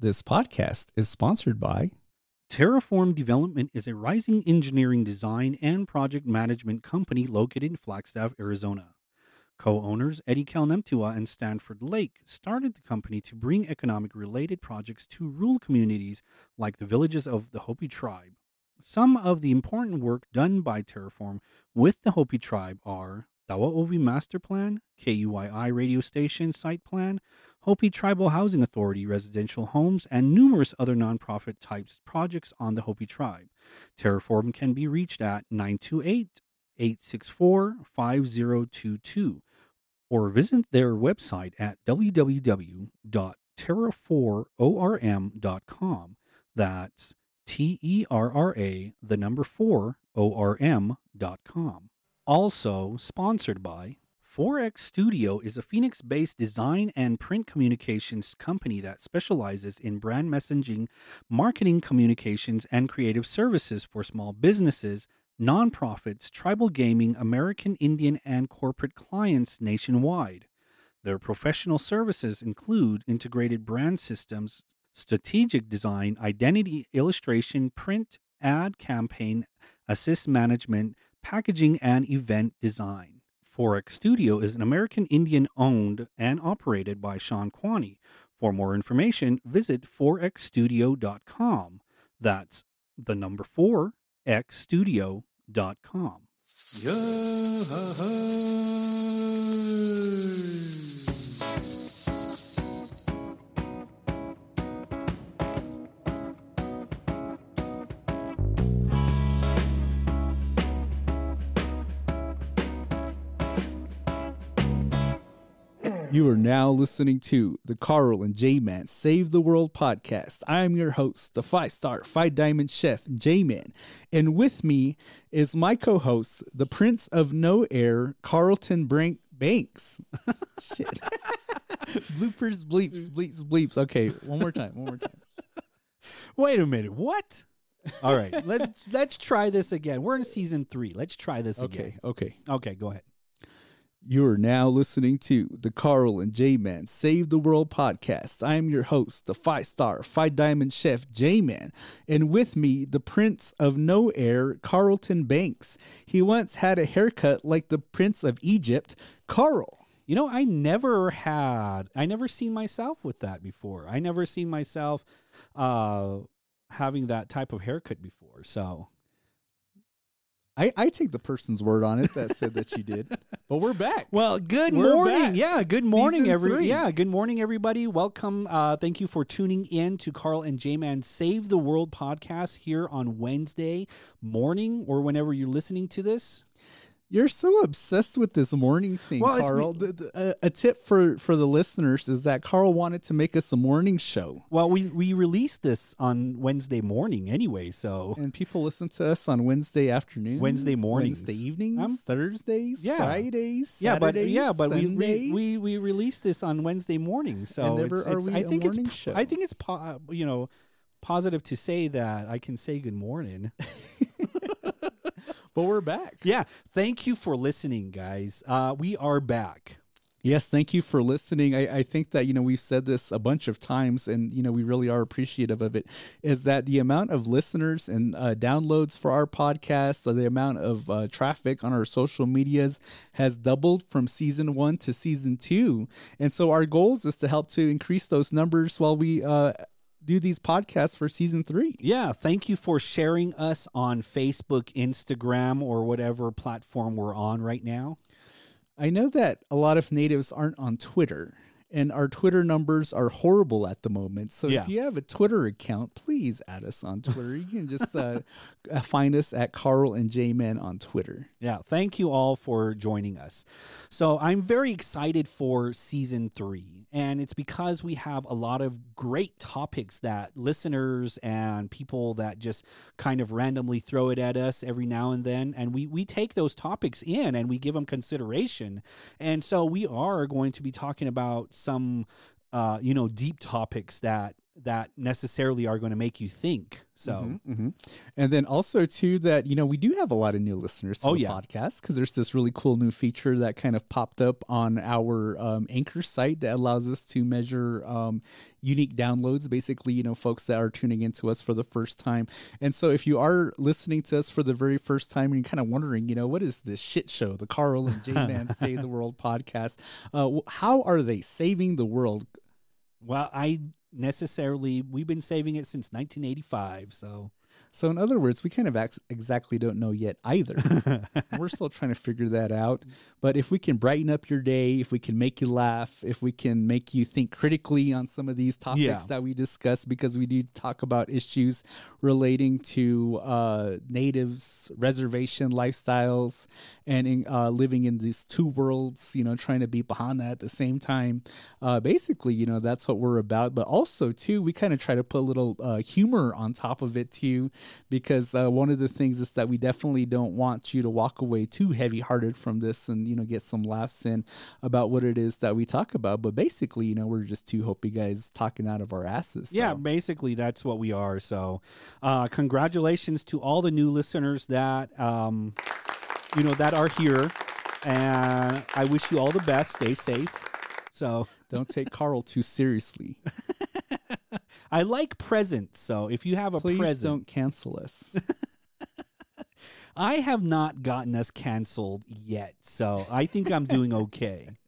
This podcast is sponsored by Terraform Development is a rising engineering design and project management company located in Flagstaff, Arizona. Co owners Eddie Kalnemtua and Stanford Lake started the company to bring economic related projects to rural communities like the villages of the Hopi tribe. Some of the important work done by Terraform with the Hopi tribe are Tawaovi Master Plan, KUYI radio station site plan, Hopi Tribal Housing Authority residential homes, and numerous other nonprofit types projects on the Hopi tribe. Terraform can be reached at 928 864 5022 or visit their website at www.terra4orm.com. That's T E R R A, the number 4, O R M.com. Also sponsored by Forex Studio is a Phoenix based design and print communications company that specializes in brand messaging, marketing communications, and creative services for small businesses, nonprofits, tribal gaming, American Indian, and corporate clients nationwide. Their professional services include integrated brand systems, strategic design, identity illustration, print, ad campaign, assist management, packaging, and event design. Forex Studio is an American Indian owned and operated by Sean Quaney. For more information, visit forexstudio.com. That's the number 4 xstudio.com. You are now listening to the Carl and J Man Save the World podcast. I am your host, the five star, five diamond chef, J Man. And with me is my co host, the Prince of No Air, Carlton Brink Banks. Shit. Bloopers, bleeps, bleeps, bleeps. Okay, one more time, one more time. Wait a minute. What? All right. Let's let's try this again. We're in season 3. Let's try this Okay, again. okay. Okay, Okay. go ahead. You are now listening to the Carl and J Man Save the World podcast. I am your host, the five star, five diamond chef, J Man, and with me, the Prince of No Air, Carlton Banks. He once had a haircut like the Prince of Egypt, Carl. You know, I never had, I never seen myself with that before. I never seen myself uh, having that type of haircut before. So, I, I take the person's word on it that said that you did, but we're back. well, good We're morning. back. Yeah, good morning, Season every. three. Yeah, good morning, everybody. Welcome. Uh, thank you for tuning in to Carl and J Man Save the World podcast here on Wednesday morning or whenever you're listening to this. You're so obsessed with this morning thing, Well, Carl. The- the- a, a tip for, for the listeners is that Carl wanted to make us a morning show. Well, we we released this on Wednesday morning anyway, so And people listen to us on Wednesday afternoon, Wednesday mornings. Wednesday evenings, Um, Thursdays, yeah. Fridays, yeah, but yeah, but we, we we we released this on Wednesday morning, so it's, are it's, we I a think morning it's show. I think it's po- you know positive to say that I can say good morning. but we're back. yeah, thank you for listening, guys. Uh, we are back. Yes, thank you for listening. I, I think that, you know, we've said this a bunch of times and, you know, we really are appreciative of it. Is that the amount of listeners and uh, downloads for our podcast, so the amount of uh, traffic on our social medias has doubled from season one to season two. And so our goals is to help to increase those numbers while we uh, do these podcasts for season three. Yeah, thank you for sharing us on Facebook, Instagram, or whatever platform we're on right now. I know that a lot of natives aren't on Twitter, and our Twitter numbers are horrible at the moment. So Yeah. if you have a Twitter account, please add us on Twitter. You can just uh, uh, find us at Carl and J Man on Twitter. Yeah, thank you all for joining us. So I'm very excited for season three, and it's because we have a lot of great topics that listeners and people that just kind of randomly throw it at us every now and then, and we we take those topics in and we give them consideration, and so we are going to be talking about some, uh, you know, deep topics that that necessarily are going to make you think. So, Mhm, mhm. and then also too that you know we do have a lot of new listeners to Oh, the yeah. podcast because there's this really cool new feature that kind of popped up on our um, Anchor site that allows us to measure um, unique downloads. Basically, you know, folks that are tuning into us for the first time. And so, if you are listening to us for the very first time and you're kind of wondering, you know, what is this shit show, the Carl and J Man Save the World podcast? Uh, how are they saving the world? Well, I necessarily we've been saving it since 1985. So, So, in other words, we kind of ex- exactly don't know yet either. We're still trying to figure that out. But if we can brighten up your day, if we can make you laugh, if we can make you think critically on some of these topics Yeah. that we discuss, because we do talk about issues relating to uh, natives, reservation lifestyles, and in, uh, living in these two worlds, you know, trying to be behind that at the same time. Uh, basically, you know, that's what we're about. But also, too, we kind of try to put a little uh, humor on top of it, too, because uh, one of the things is that we definitely don't want you to walk away too heavy hearted from this and, you know, get some laughs in about what it is that we talk about. But basically, you know, we're just two Hopi guys talking out of our asses. yeah, basically that's what we are. So, uh, congratulations to all the new listeners that um, you know that are here, and I wish you all the best. Stay safe. So, Don't take Carl too seriously. I like presents. So, if you have a Please present, don't cancel us. I have not gotten us canceled yet, so I think I'm doing okay.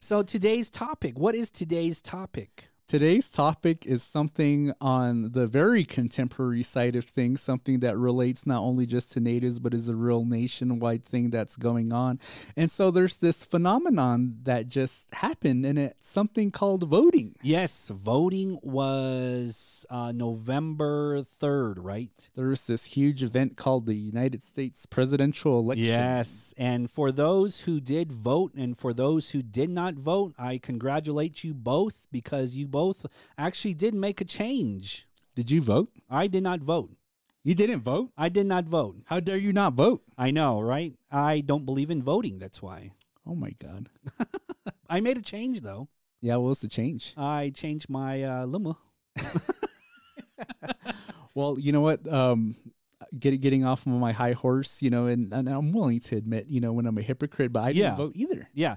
So today's topic, what is today's topic? Today's topic is something on the very contemporary side of things, something that relates not only just to natives, but is a real nationwide thing that's going on. And so there's this phenomenon that just happened, and it's something called voting. Yes, voting was uh, November 3rd, right? There was this huge event called the United States presidential election. Yes, and for those who did vote and for those who did not vote, I congratulate you both because you both actually did make a change. Did you vote? I did not vote. You didn't vote? I did not vote. How dare you not vote? I know, right? I don't believe in voting, that's why. Oh my God. I made a change though. Yeah, what was the change? I changed my uh, limo. Well, you know what? Um, getting getting off of my high horse, you know, and, and I'm willing to admit, you know, when I'm a hypocrite, but I Yeah. didn't vote either. Yeah.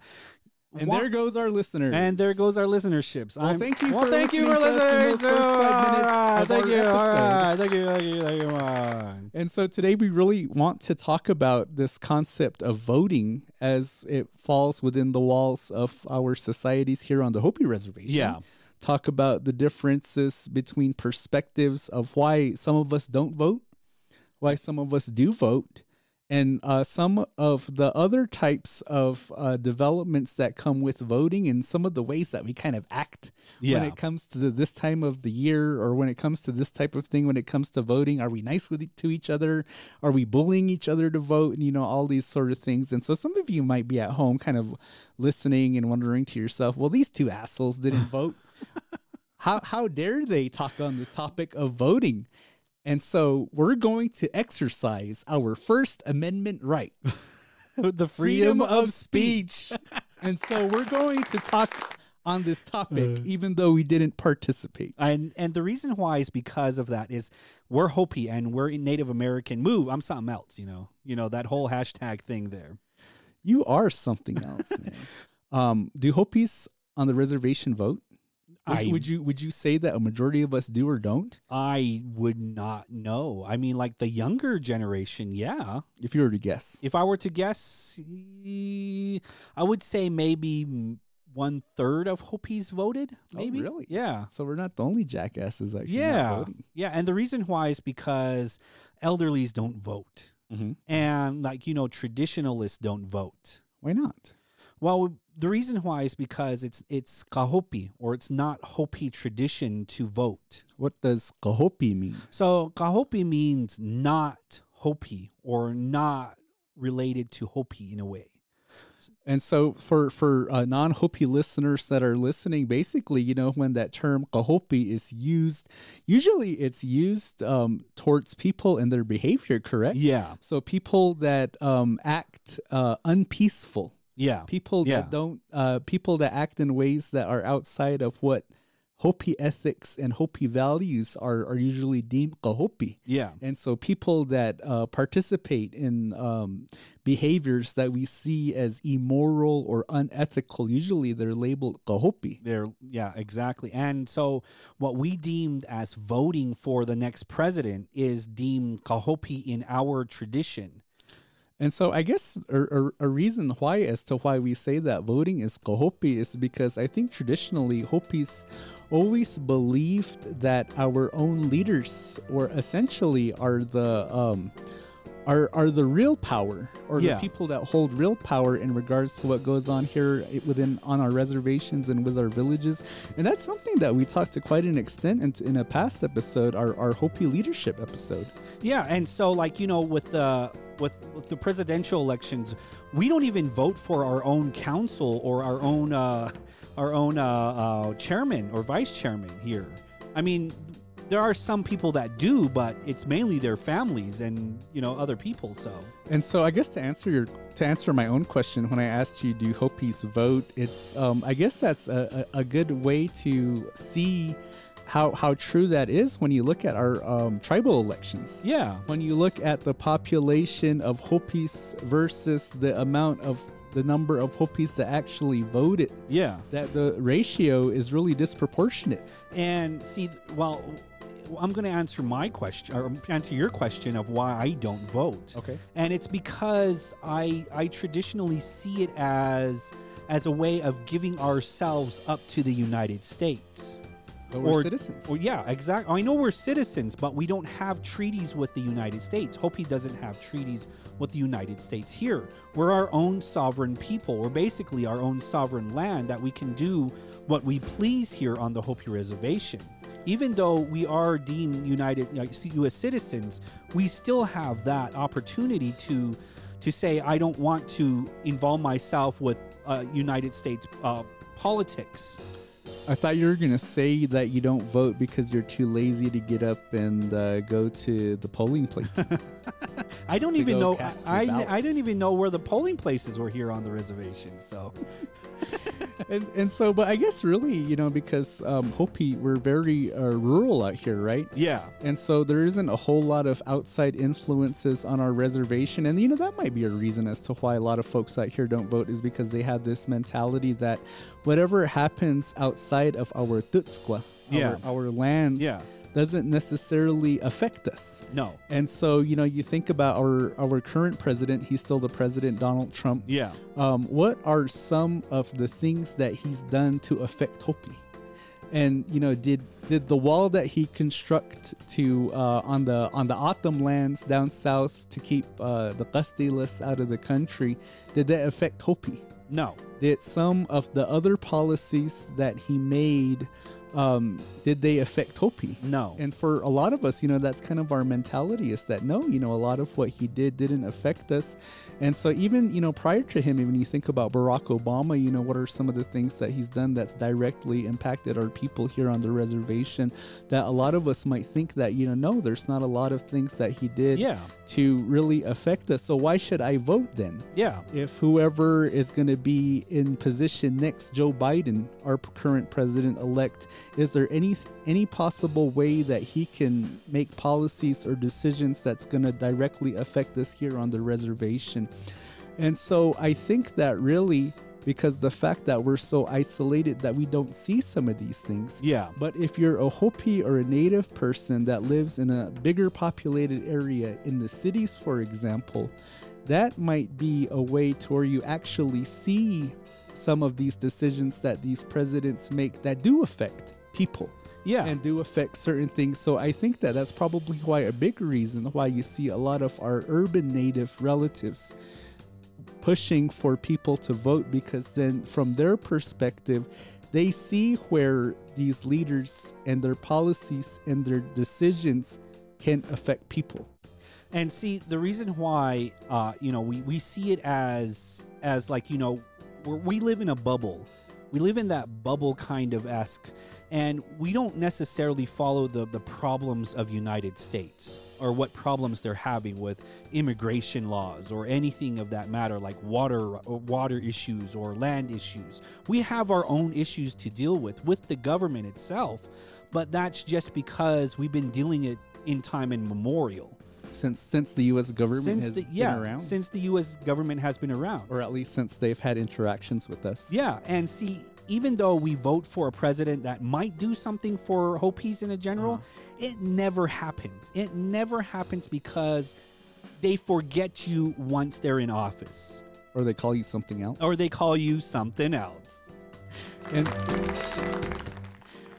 And there goes our listeners. and there goes our listenerships. Well, thank you well, for thank you for listening to us in those first five All right, thank you. All right. Thank you. Thank you. Thank you. Right. And so today we really want to talk about this concept of voting as it falls within the walls of our societies here on the Hopi Reservation. Yeah. Talk about the differences between perspectives of why some of us don't vote, why some of us do vote, and uh, some of the other types of uh, developments that come with voting and some of the ways that we kind of act when it comes to this time of the year or when it comes to this type of thing when it comes to voting are we nice with to each other? Are we bullying each other to vote? And you know all these sort of things. And so some of you might be at home kind of listening and wondering to yourself well these two assholes didn't vote. How how dare they talk on this topic of voting and so we're going to exercise our first amendment right the freedom of speech. and so we're going to talk on this topic, Uh. even though we didn't participate. And and the reason why is because of that is we're Hopi and we're in Native American. Move, I'm something else. You know, you know that whole hashtag thing there. You are something else, man. um, do Hopis on the reservation vote? Would, I would you would you say that a majority of us do or don't? I would not know. I mean, like the younger generation, yeah. If you were to guess, If I were to guess, I would say maybe one third of Hopis voted. Oh, Maybe, really? Yeah, so we're not the only jackasses actually yeah, yeah. And the reason why is because elderlies don't vote, Mhm. and like you know, traditionalists don't vote. Why not? Well, the reason why is because it's it's kahopi or it's not Hopi tradition to vote. What does kahopi mean? So kahopi means not Hopi or not related to Hopi in a way. And so for for uh, non-Hopi listeners that are listening, basically, you know, when that term kahopi is used, usually it's used um, towards people and their behavior, correct? Yeah, So people that um, act uh, unpeaceful, yeah, people Yeah. that don't, uh, people that act in ways that are outside of what Hopi ethics and Hopi values are, are usually deemed kahopi. Yeah. And so people that uh, participate in um, behaviors that we see as immoral or unethical, usually they're labeled kahopi. They're yeah, exactly. And so what we deemed as voting for the next president is deemed kahopi in our tradition. And so I guess a, a, a, reason why as to why we say that voting is kahopi is because I think traditionally Hopis always believed that our own leaders or essentially are the um, are are the real power or Yeah. the people that hold real power in regards to what goes on here within on our reservations and with our villages and that's something that we talked to quite an extent in, in a past episode our, our Hopi leadership episode Yeah, and so like you know with the with with the presidential elections, we don't even vote for our own council or our own uh, our own uh, uh, chairman or vice chairman here. I mean, there are some people that do, but it's mainly their families and you know other people. So And so I guess to answer your to answer my own question when I asked you do Hopis vote, it's um, I guess that's a, a, a good way to see how how true that is when you look at our um, tribal elections. yeah, When you look at the population of Hopis versus the amount of the number of Hopis that actually voted, yeah. that the ratio is really disproportionate. And see, well, I'm going to answer my question or answer your question of why I don't vote. Okay. and it's because I I traditionally see it as as a way of giving ourselves up to the United States. But we're Or- citizens. Well, yeah, exactly. I know we're citizens, but we don't have treaties with the United States. Hopi doesn't have treaties with the United States here. We're our own sovereign people. We're basically our own sovereign land that we can do what we please here on the Hopi Reservation. Even though we are deemed United U.S. citizens, we still have that opportunity to to say I don't want to involve myself with uh, United States uh, politics. I thought you were gonna say that you don't vote because you're too lazy to get up and uh, go to the polling places. I don't even know. I. I don't even know where the polling places were here on the reservation. So and and so, but I guess really, you know, because um, Hopi we're very uh, rural out here, right? yeah, And so there isn't a whole lot of outside influences on our reservation. And, you know, that might be a reason as to why a lot of folks out here don't vote is because they have this mentality that whatever happens outside of our tutskwa, Yeah. our, our lands, yeah, doesn't necessarily affect us. no, And so, you know, you think about our, our current president, he's still the president, Donald Trump. yeah, Um, what are some of the things that he's done to affect Hopi? And you know, did did the wall that he construct to uh, on the on the O'odham lands down south to keep uh, the Castilas out of the country, did that affect Hopi? No, Did some of the other policies that he made um, did they affect Hopi? no, And for a lot of us, you know, that's kind of our mentality is that no, you know, a lot of what he did didn't affect us. And so even, you know, prior to him, when you think about Barack Obama, you know, what are some of the things that he's done that's directly impacted our people here on the reservation that a lot of us might think that, you know, no, there's not a lot of things that he did yeah, to really affect us. So why should I vote then? yeah, if whoever is going to be in position next, Joe Biden, our current president elect, is there any any possible way that he can make policies or decisions that's going to directly affect us here on the reservation? And so I think that really because the fact that we're so isolated that we don't see some of these things. yeah, But if you're a Hopi or a native person that lives in a bigger populated area in the cities, for example, that might be a way to where you actually see some of these decisions that these presidents make that do affect people yeah, and do affect certain things. So I think that that's probably why a big reason why you see a lot of our urban native relatives pushing for people to vote because then from their perspective they see where these leaders and their policies and their decisions can affect people. And see, the reason why, uh, you know, we, we see it as as like you know, we're, we live in a bubble, we live in that bubble kind of esque, and we don't necessarily follow the the problems of United States or what problems they're having with immigration laws or anything of that matter, like water uh, water issues or land issues. We have our own issues to deal with with the government itself, but that's just because we've been dealing it in time immemorial. Since since the U.S. government Since has the yeah, been around, since the U.S. government has been around. or at least since they've had interactions with us. Yeah, and see, even though we vote for a president that might do something for Hopis in a general, Uh-huh. it never happens. It never happens because they forget you once they're in office, Or they call you something else. or they call you something else. And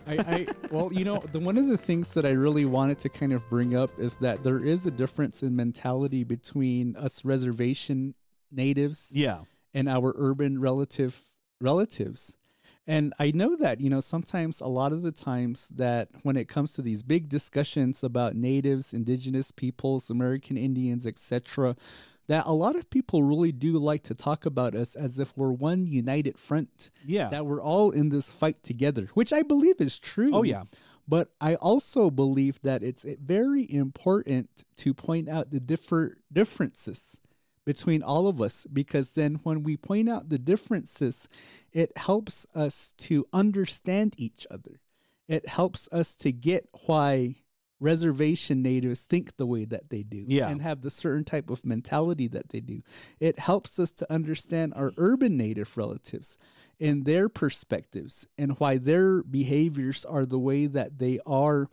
I, I well, you know, the one of the things that I really wanted to kind of bring up is that there is a difference in mentality between us reservation natives Yeah, and our urban relative relatives. And I know that, you know, sometimes a lot of the times that when it comes to these big discussions about natives, indigenous peoples, American Indians, etc., that a lot of people really do like to talk about us as if we're one united front yeah. that we're all in this fight together, which I believe is true. oh yeah, But I also believe that it's eh, very important to point out the differ differences between all of us because then when we point out the differences, it helps us to understand each other. It helps us to get why reservation natives think the way that they do Yeah. and have the certain type of mentality that they do. It helps us to understand our urban native relatives and their perspectives and why their behaviors are the way that they are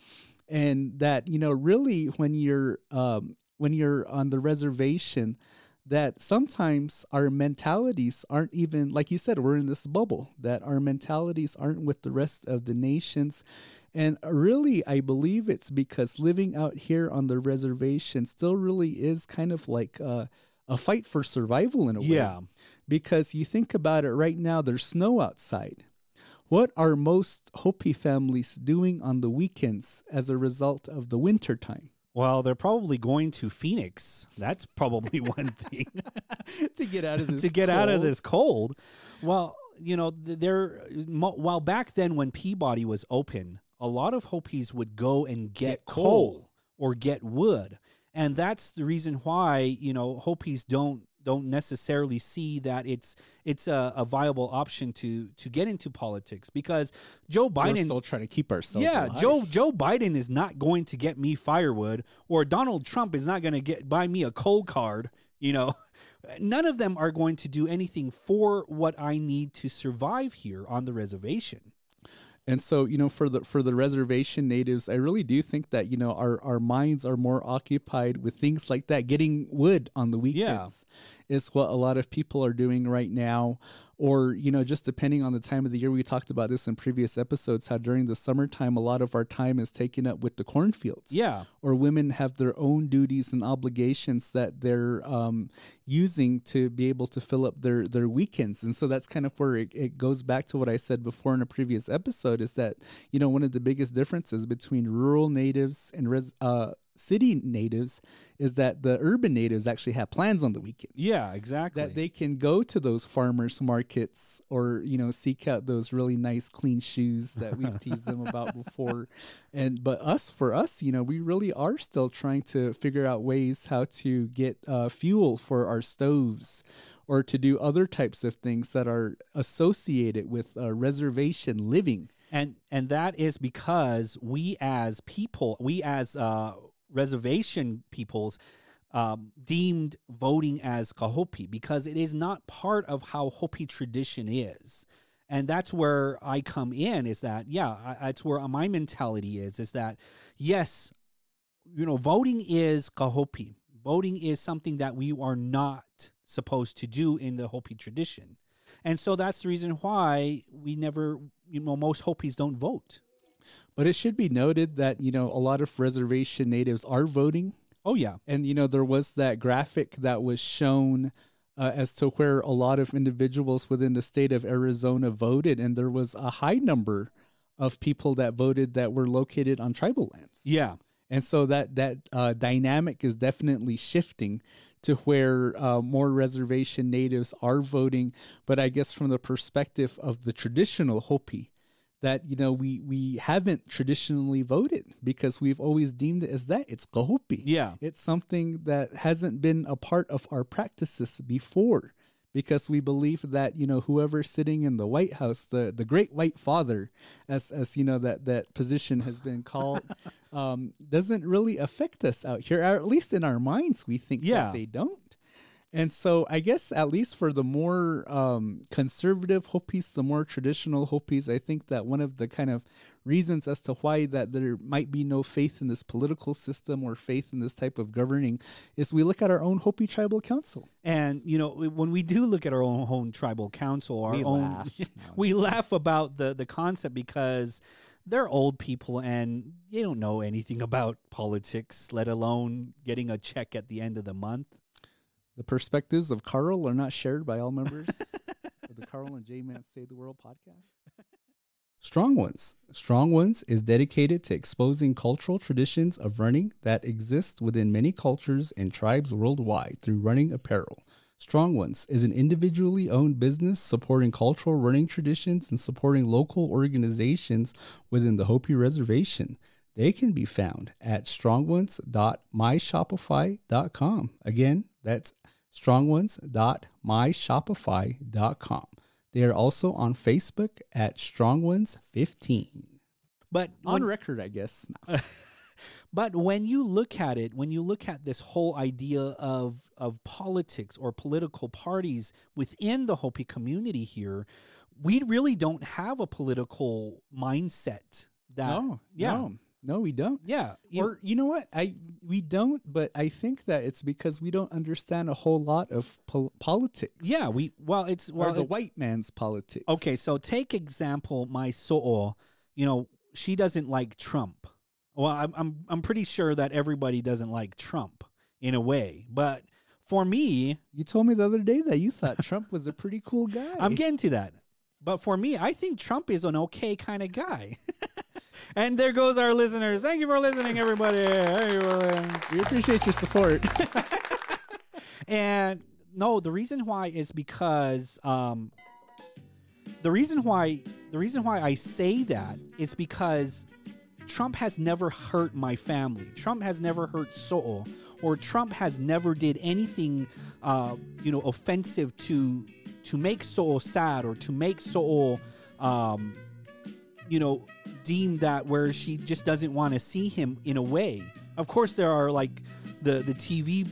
and that you know really when you're um, when you're on the reservation that sometimes our mentalities aren't even like you said we're in this bubble that our mentalities aren't with the rest of the nations and really i believe it's because living out here on the reservation still really is kind of like uh, a fight for survival in a way yeah. because you think about it right now there's snow outside what are most hopi families doing on the weekends as a result of the winter time Well, they're probably going to Phoenix. That's probably one thing. to get out of this to get out of cold. this cold. Well, you know, there. While back then, when Peabody was open, a lot of Hopis would go and get, Get coal. coal or get wood, and that's the reason why you know Hopis don't don't necessarily see that it's it's a, a viable option to to get into politics because Joe We're Biden still trying to keep ourselves yeah, alive. Joe Joe Biden is not going to get me firewood, or Donald Trump is not going to get buy me a cold card. You know, none of them are going to do anything for what I need to survive here on the reservation. And so, you know, for the for the reservation natives, I really do think that you know our our minds are more occupied with things like that. Getting wood on the weekends is what a lot of people are doing right now, or you know, just depending on the time of the year. We talked about this in previous episodes. How during the summertime, a lot of our time is taken up with the cornfields. Yeah, or women have their own duties and obligations that they're um, using to be able to fill up their their weekends and so that's kind of where it, it goes back to what i said before in a previous episode is that you know one of the biggest differences between rural natives and res, uh, city natives is that the urban natives actually have plans on the weekend. Yeah, exactly. that they can go to those farmers markets or you know seek out those really nice clean shoes that we've teased them about before. And but us for us you know we really are still trying to figure out ways how to get uh, fuel for our stoves or to do other types of things that are associated with uh, reservation living. And and that is because we as people, we as uh, reservation peoples. Um, deemed voting as Kahopi because it is not part of how Hopi tradition is. and that's where I come in. Is that yeah? I, that's where my mentality is. Is that yes, you know, voting is kahopi. Voting is something that we are not supposed to do in the Hopi tradition, and so that's the reason why we never, you know, most Hopis don't vote. But it should be noted that, you know, a lot of reservation natives are voting. Oh yeah, And, you know, there was that graphic that was shown uh, as to where a lot of individuals within the state of Arizona voted. And there was a high number of people that voted that were located on tribal lands. yeah, And so that that uh, dynamic is definitely shifting to where uh, more reservation natives are voting. But I guess from the perspective of the traditional Hopi, that you know we we haven't traditionally voted because we've always deemed it as that it's kahopi. Yeah. It's something that hasn't been a part of our practices before because we believe that you know whoever's sitting in the White House, the the Great White Father, as as you know that that position has been called, um, doesn't really affect us out here, or at least in our minds, we think Yeah. that they don't. And so I guess at least for the more um, conservative Hopis, the more traditional Hopis, I think that one of the kind of reasons as to why that there might be no faith in this political system or faith in this type of governing is we look at our own Hopi Tribal Council. And you know, when we do look at our own, own tribal council, our We own, laugh. We laugh about the the concept because they're old people and they don't know anything about politics, let alone getting a check at the end of the month. The perspectives of Carl are not shared by all members of the Carl and J Man Save the World podcast. Strong Ones. Strong Ones is dedicated to exposing cultural traditions of running that exist within many cultures and tribes worldwide through running apparel. Strong Ones is an individually owned business supporting cultural running traditions and supporting local organizations within the Hopi Reservation. They can be found at strongones.myshopify.com. Again, that's strongones.myshopify.com. They are also on Facebook at StrongOnes15. But On when, record, I guess. But when you look at it, when you look at this whole idea of of politics or political parties within the Hopi community here, we really don't have a political mindset. That no, yeah, no, no, we don't. yeah, you- or you know what? I we don't, but I think that it's because we don't understand a whole lot of pol- politics. yeah. We well, it's or well, the it- white man's politics. Okay, so take example my so'o. You know, she doesn't like Trump. Well, I'm I'm I'm pretty sure that everybody doesn't like Trump in a way, but for me, you told me the other day that you thought Trump was a pretty cool guy. I'm getting to that. But for me, I think Trump is an okay kind of guy. and there goes our listeners. Thank you for listening, everybody. Thank you for listening. we appreciate your support. And no, the reason why is because um, the reason why the reason why I say that is because Trump has never hurt my family. Trump has never hurt So'o, or Trump has never did anything, uh, you know, offensive to to make So'o sad or to make So'o, um, you know, deem that where she just doesn't want to see him in a way. Of course, there are like the the TV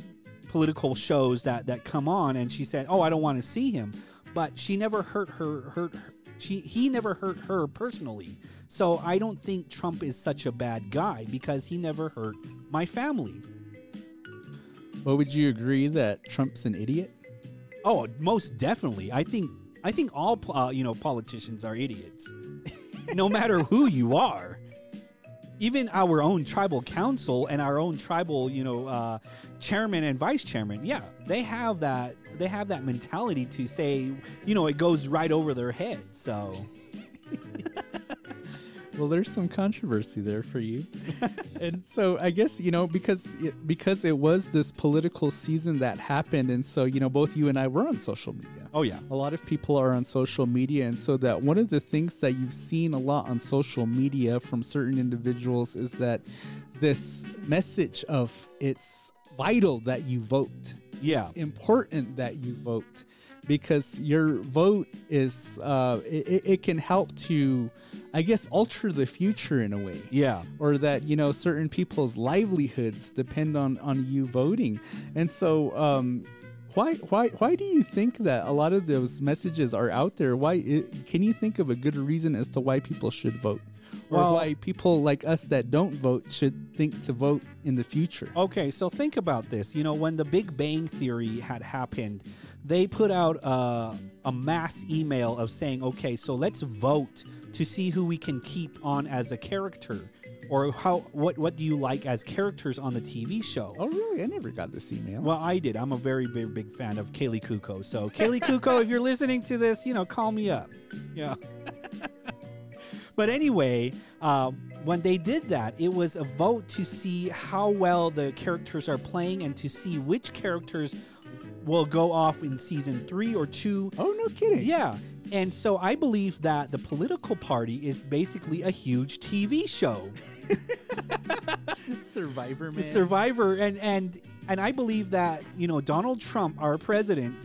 political shows that that come on, and she said, "Oh, I don't want to see him," but she never hurt her hurt. Her, she he never hurt her personally. So I don't think Trump is such a bad guy because he never hurt my family. but would you agree that Trump's an idiot? Oh, most definitely. I think I think all uh, you know politicians are idiots, no matter who you are. Even our own tribal council and our own tribal, you know, uh, chairman and vice chairman, yeah, they have that. They have that mentality to say, you know, it goes right over their head. So Well, there's some controversy there for you. and so I guess, you know, because it, because it was this political season that happened and so, you know, both you and I were on social media. Oh yeah. A lot of people are on social media and so that one of the things that you've seen a lot on social media from certain individuals is that this message of it's vital that you vote. Yeah. It's important that you vote because your vote is uh, it, it- it can help to i guess alter the future in a way Yeah. or that you know certain people's livelihoods depend on on you voting and so um why why why do you think that a lot of those messages are out there why it, can you think of a good reason as to why people should vote or Well- why people like us that don't vote should think to vote in the future Okay, so think about this. You know, when the Big Bang Theory had happened, they put out uh, a mass email of saying, okay, so let's vote to see who we can keep on as a character. Or how what what do you like as characters on the TV show? oh really i never got this email Well, I did. I'm a very big big fan of Kaley Cuoco. So Kaley Cuoco, if you're listening to this, you know, call me up. Yeah. but anyway, um, when they did that, it was a vote to see how well the characters are playing and to see which characters will go off in season three or two. Oh, no kidding. Yeah. And so I believe that the political party is basically a huge TV show. Survivor, man. Survivor and and and I believe that, you know, Donald Trump, our president,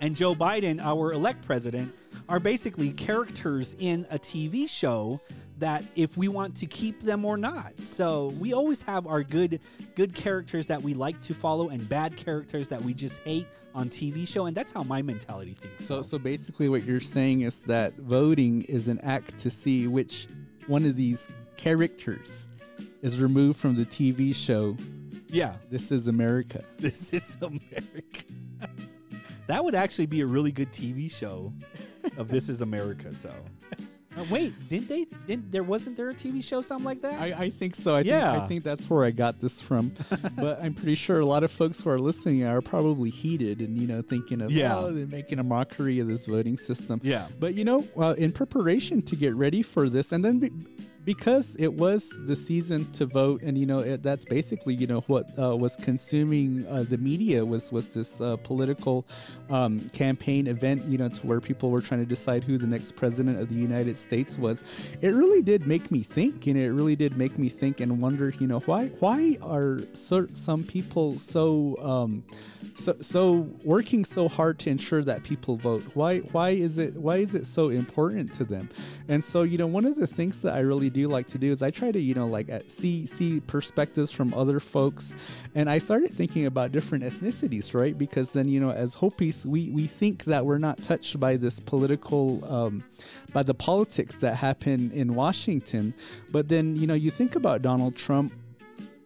and Joe Biden, our elect president, are basically characters in a TV show that if we want to keep them or not. So we always have our good good characters that we like to follow and bad characters that we just hate on TV show and that's how my mentality thinks. So so basically what you're saying is that voting is an act to see which one of these characters is removed from the TV show. Yeah, This is America. this is America. that would actually be a really good TV show of This is America, so Uh, wait, didn't they? Didn't there wasn't there a TV show something like that? I, I think so. I Yeah. think I think that's where I got this from. but I'm pretty sure a lot of folks who are listening are probably heated and you know thinking of Yeah. oh they're making a mockery of this voting system. Yeah. But you know, uh, in preparation to get ready for this, and then be, because it was the season to vote, and you know it, that's basically you know what uh, was consuming uh, the media was was this uh, political um, campaign event, you know, to where people were trying to decide who the next president of the United States was. It really did make me think, and it really did make me think and wonder, you know, why why are so, some people so um, so so working so hard to ensure that people vote? Why why is it why is it so important to them? And so you know, one of the things that I really do like to do is I try to you know like uh, see see perspectives from other folks, and I started thinking about different ethnicities, right? Because then you know, as Hopis, we we think that we're not touched by this political um, by the politics that happen in Washington, but then you know you think about Donald Trump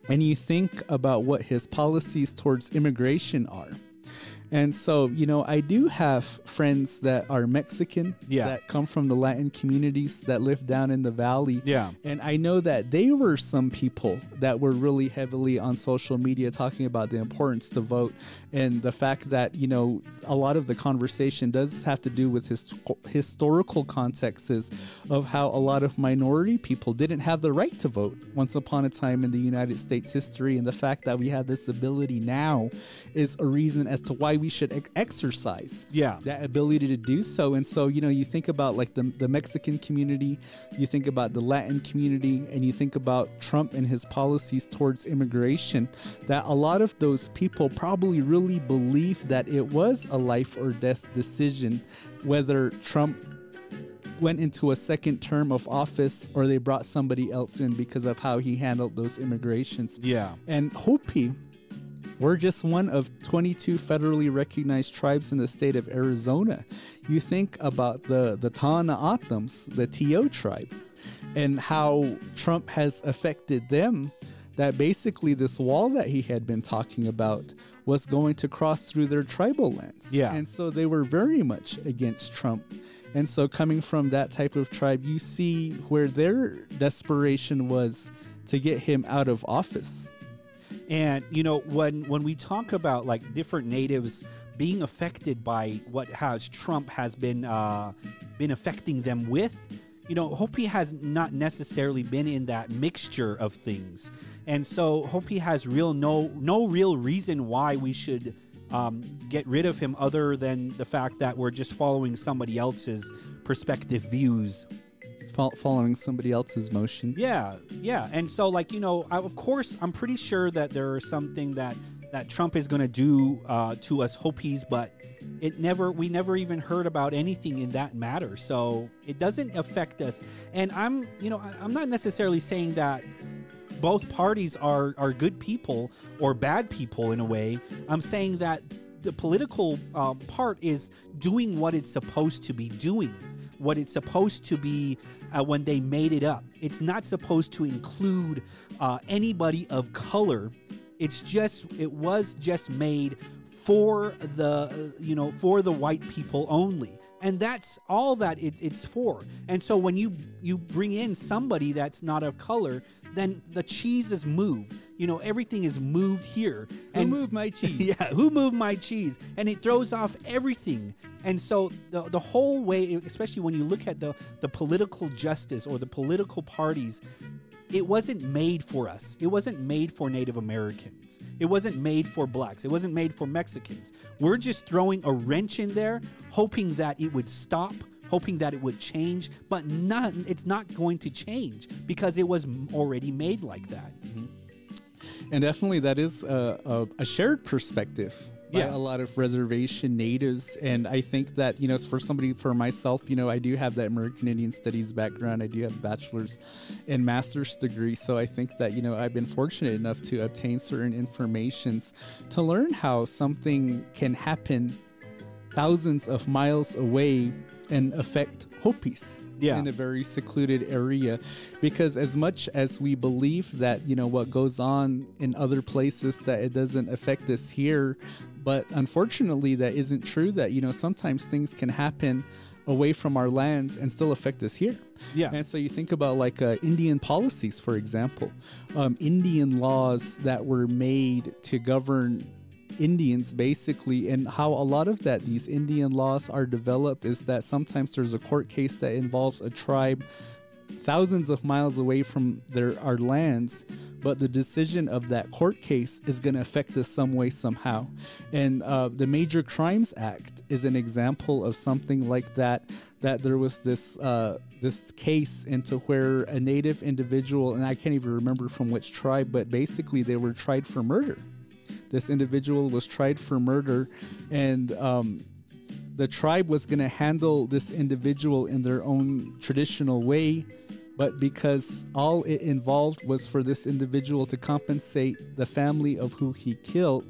and you think about what his policies towards immigration are. And so, you know, I do have friends that are Mexican Yeah. that come from the Latin communities that live down in the valley. Yeah. And I know that they were some people that were really heavily on social media talking about the importance to vote and the fact that, you know, a lot of the conversation does have to do with his historical contexts of how a lot of minority people didn't have the right to vote once upon a time in the United States history. And the fact that we have this ability now is a reason as to why we should ex- exercise Yeah. that ability to do so. And so, you know, you think about like the, the Mexican community, you think about the Latin community, and you think about Trump and his policies towards immigration, that a lot of those people probably really believe that it was a life or death decision whether Trump went into a second term of office or they brought somebody else in because of how he handled those immigrations. Yeah. And Hopi, we're just one of 22 federally recognized tribes in the state of Arizona. You think about the the Tohono O'odhams, the TO tribe, and how Trump has affected them. That basically this wall that he had been talking about was going to cross through their tribal lands. Yeah. And so they were very much against Trump. And so coming from that type of tribe, you see where their desperation was to get him out of office. And you know, when when we talk about like different natives being affected by what has Trump has been uh, been affecting them with, you know, Hopi has not necessarily been in that mixture of things, and so Hopi has real no no real reason why we should um, get rid of him other than the fact that we're just following somebody else's perspective views. Fol- following somebody else's motion. yeah, yeah, and so like you know, I, of course, I'm pretty sure that there is something that that Trump is going to do uh, to us Hopis, but it never, we never even heard about anything in that matter. So it doesn't affect us. And I'm, you know, I'm not necessarily saying that both parties are are good people or bad people in a way. I'm saying that the political um, part is doing what it's supposed to be doing, what it's supposed to be uh, when they made it up. It's not supposed to include uh, anybody of color. It's just it was just made for the uh, you know for the white people only. And that's all that it, it's for. And so when you you bring in somebody that's not of color then the cheese is moved. You know everything is moved here. Who and moved my cheese? yeah who moved my cheese? And it throws off everything. And so the, the whole way especially when you look at the the political justice or the political parties it wasn't made for us. It wasn't made for Native Americans. It wasn't made for blacks. It wasn't made for Mexicans. We're just throwing a wrench in there, hoping that it would stop, hoping that it would change, but not it's not going to change because it was already made like that. Mm-hmm. And definitely, that is a, a, a shared perspective Yeah. a lot of reservation natives. And I think that, you know, for somebody, for myself, you know, I do have that American Indian Studies background. I do have a bachelor's and master's degree. So I think that, you know, I've been fortunate enough to obtain certain informations to learn how something can happen thousands of miles away and affect Hopis Yeah. in a very secluded area. Because as much as we believe that, you know, what goes on in other places that it doesn't affect us here, but unfortunately that isn't true that, you know, sometimes things can happen away from our lands and still affect us here. Yeah. And so you think about like uh, Indian policies, for example, um, Indian laws that were made to govern Indians basically, and how a lot of that these Indian laws are developed is that sometimes there's a court case that involves a tribe thousands of miles away from their our lands but the decision of that court case is going to affect us some way somehow. And uh, the major crimes act is an example of something like that that there was this uh, this case into where a native individual and i can't even remember from which tribe but basically they were tried for murder. This individual was tried for murder and um, the tribe was going to handle this individual in their own traditional way but because all it involved was for this individual to compensate the family of who he killed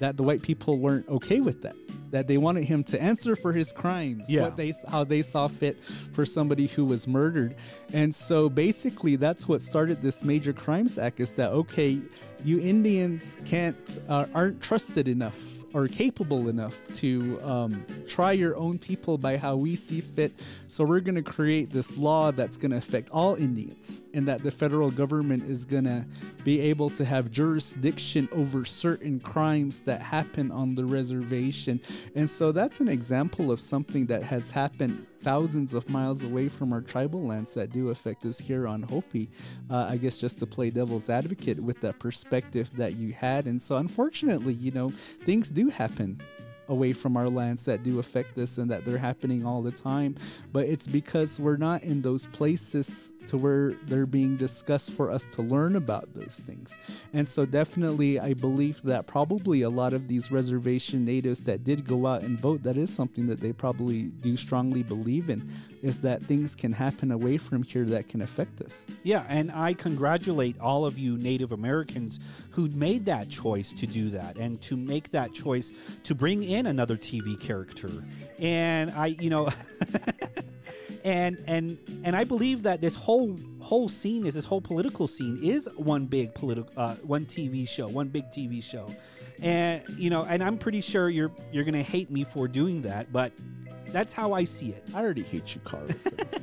that the white people weren't okay with that that they wanted him to answer for his crimes Yeah. what they how they saw fit for somebody who was murdered and so basically that's what started this major crimes act is that okay you indians can't uh, aren't trusted enough or capable enough to um, try your own people by how we see fit. So we're going to create this law that's going to affect all Indians, and that the federal government is going to be able to have jurisdiction over certain crimes that happen on the reservation. And so that's an example of something that has happened thousands of miles away from our tribal lands that do affect us here on Hopi. Uh, I guess just to play devil's advocate with that perspective that you had. And so, unfortunately, you know, things do happen away from our lands that do affect us and that they're happening all the time. But it's because we're not in those places to where they're being discussed for us to learn about those things. And so, definitely, I believe that probably a lot of these reservation natives that did go out and vote, that is something that they probably do strongly believe in, is that things can happen away from here that can affect us. Yeah, and I congratulate all of you Native Americans who made that choice to do that and to make that choice to bring in another TV character. And I, you know, and and and I believe that this whole whole scene is this whole political scene is one big political uh, one TV show, one big TV show. And you know, and I'm pretty sure you're you're going to hate me for doing that, but that's how I see it I already hate you, Carl.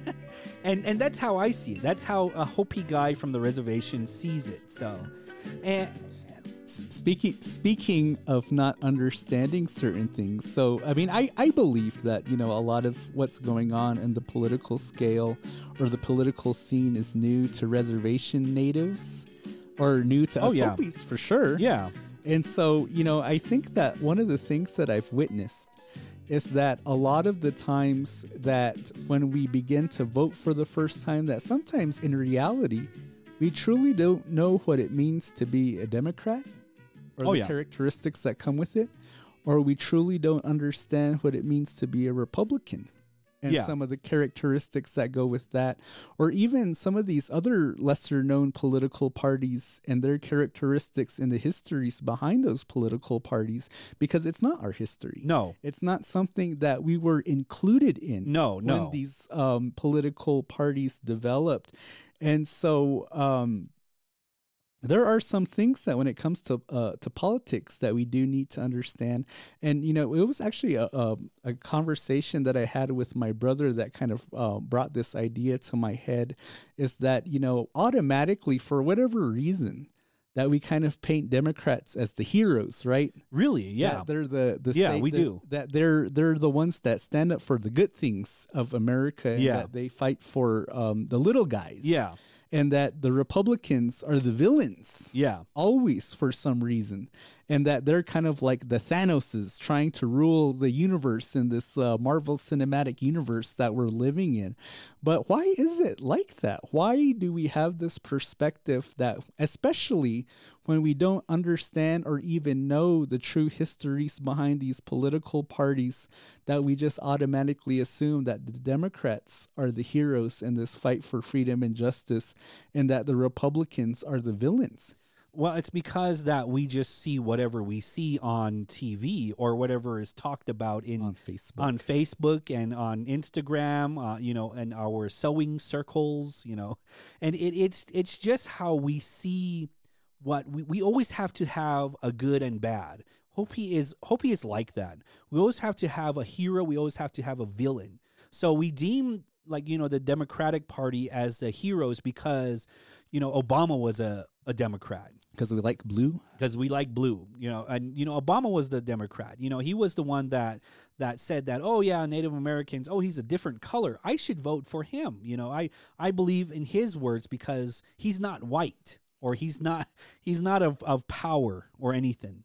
and and that's how I see it. That's how a Hopi guy from the reservation sees it. So, and speaking speaking of not understanding certain things so i mean i i believe that you know a lot of what's going on in the political scale or the political scene is new to reservation natives or new to Oh, yeah. For sure yeah, and so, you know, I think that one of the things that I've witnessed is that a lot of the times that when we begin to vote for the first time, that sometimes in reality, we truly don't know what it means to be a Democrat or Oh, the yeah. characteristics that come with it, or we truly don't understand what it means to be a Republican and Yeah. some of the characteristics that go with that, or even some of these other lesser known political parties and their characteristics and the histories behind those political parties, because it's not our history. no, It's not something that we were included in no, when no. these um, political parties developed. And so um, there are some things that when it comes to uh, to politics that we do need to understand. And you know, it was actually a, a, a conversation that I had with my brother that kind of uh, brought this idea to my head. Is that you know automatically for whatever reason that we kind of paint Democrats as the heroes, right? really, yeah, that they're the, the Yeah, we do. that they're they're the ones that stand up for the good things of America. and Yeah. that they fight for um, the little guys. yeah, and that the Republicans are the villains Yeah. always for some reason and that they're kind of like the thanoses trying to rule the universe in this uh, marvel cinematic universe that we're living in. But why is it like that? Why do we have this perspective that especially when we don't understand or even know the true histories behind these political parties that we just automatically assume that the democrats are the heroes in this fight for freedom and justice and that the republicans are the villains Well, it's because that we just see whatever we see on TV or whatever is talked about in on facebook on Facebook and on Instagram, uh, you know, and our sewing circles, you know, and it, it's it's just how we see what we, we always have to have a good and bad. Hopi is Hopi is like that. We always have to have a hero. We always have to have a villain. So we deem like you know the Democratic Party as the heroes because you know Obama was a a Democrat because we like blue because we like blue, you know, and you know Obama was the Democrat. You know, he was the one that that said that, oh yeah, Native Americans, oh he's a different color. I should vote for him. You know, I I believe in his words because he's not white or he's not he's not of of power or anything.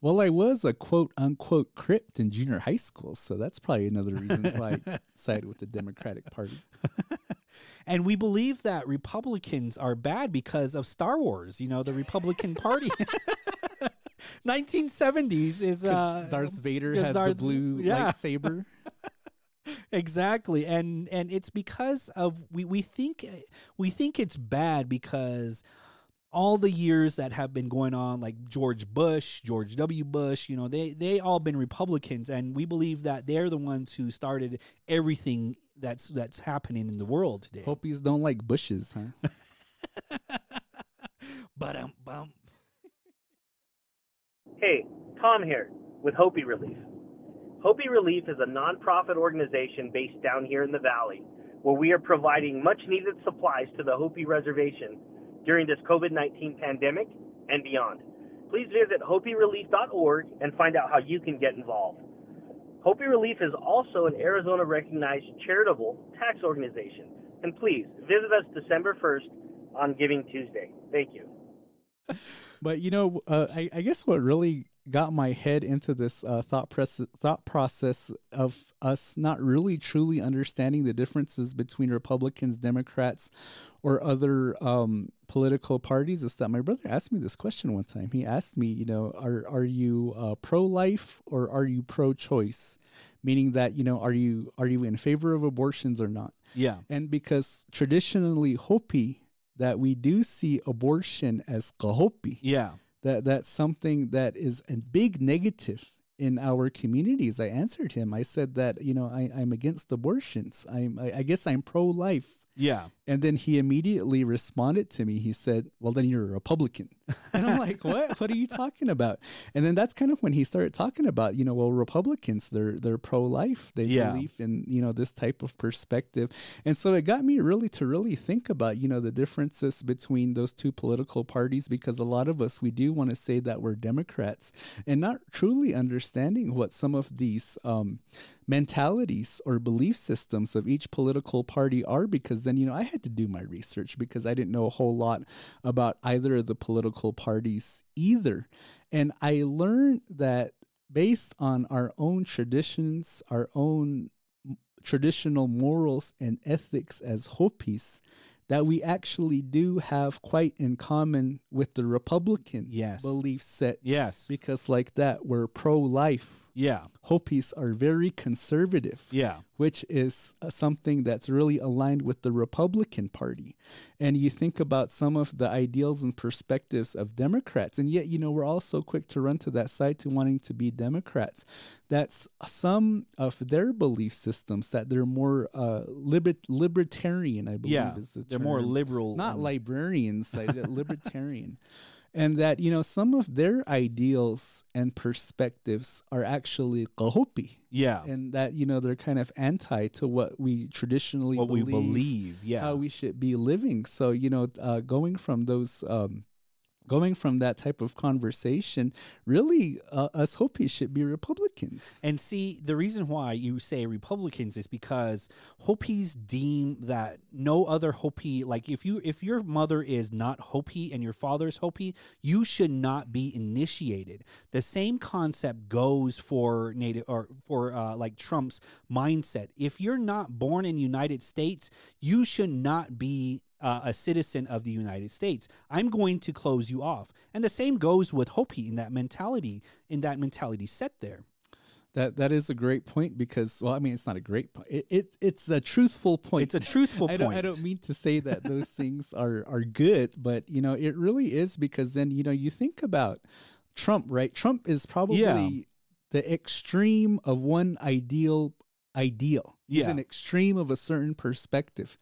Well, I was a quote unquote crypt in junior high school, so that's probably another reason why I sided with the Democratic Party. And we believe that Republicans are bad because of Star Wars. You know, the Republican Party. 1970s is uh, Darth Vader had Darth- the blue yeah. lightsaber. exactly and and it's because of we we think we think it's bad because all the years that have been going on like George Bush, George W Bush, you know, they they all been Republicans and we believe that they're the ones who started everything that's that's happening in the world today. Hopis don't like bushes, huh? But um bum. Hey, Tom here with Hopi Relief. Hopi Relief is a nonprofit organization based down here in the valley where we are providing much needed supplies to the Hopi Reservation during this COVID 19 pandemic and beyond. Please visit hopirelief.org and find out how you can get involved. Hopi Relief is also an Arizona recognized charitable tax organization. And please visit us December 1st on Giving Tuesday. Thank you. But you know, uh, I, I guess what really got my head into this uh, thought press thought process of us not really truly understanding the differences between Republicans, Democrats, or other um, political parties is that my brother asked me this question one time. He asked me, you know, are are you uh, pro life or are you pro choice? Meaning that you know, are you are you in favor of abortions or not? Yeah. And because traditionally Hopi that we do see abortion as kahopi, Yeah. That that's something that is a big negative in our communities. I answered him. I said that you know I, I'm against abortions. I'm I, I guess I'm pro life. Yeah. And then he immediately responded to me. He said, "Well, then you're a Republican." And I'm like, "What? What are you talking about?" And then that's kind of when he started talking about, you know, well, Republicans they're they're pro life. They Yeah. believe in you know this type of perspective, and so it got me really to really think about you know the differences between those two political parties because a lot of us we do want to say that we're Democrats and not truly understanding what some of these um, mentalities or belief systems of each political party are because then you know I had to do my research because I didn't know a whole lot about either of the political parties either and I learned that based on our own traditions our own traditional morals and ethics as Hopis that we actually do have quite in common with the Republican Yes. belief set Yes. because like that we're pro-life Yeah. Hopis are very conservative, Yeah. which is uh, something that's really aligned with the Republican Party. And you think about some of the ideals and perspectives of Democrats, and yet, you know, we're all so quick to run to that side to wanting to be Democrats. That's some of their belief systems that they're more uh, liber- libertarian, I believe Yeah. is the They're more liberal. not librarians, libertarian. And that, you know, some of their ideals and perspectives are actually kahopi. Yeah. And that, you know, they're kind of anti to what we traditionally what believe, we believe. Yeah. how we should be living. So, you know, uh, going from those um, going from that type of conversation, really, uh, us Hopis should be Republicans. And see, the reason why you say Republicans is because Hopis deem that no other Hopi, like if you if your mother is not Hopi and your father is Hopi, you should not be initiated. The same concept goes for native or for uh, like Trump's mindset. If you're not born in United States, you should not be uh, a citizen of the United States. I'm going to close you off. And the same goes with Hopi in that mentality, in that mentality set there. That that is a great point because well, I mean, it's not a great point. It, it it's a truthful point. It's a truthful I point. don't, I don't mean to say that those things are are good, but you know, it really is because then you know you think about Trump, right? Trump is probably Yeah. the extreme of one ideal ideal. He's Yeah. an extreme of a certain perspective.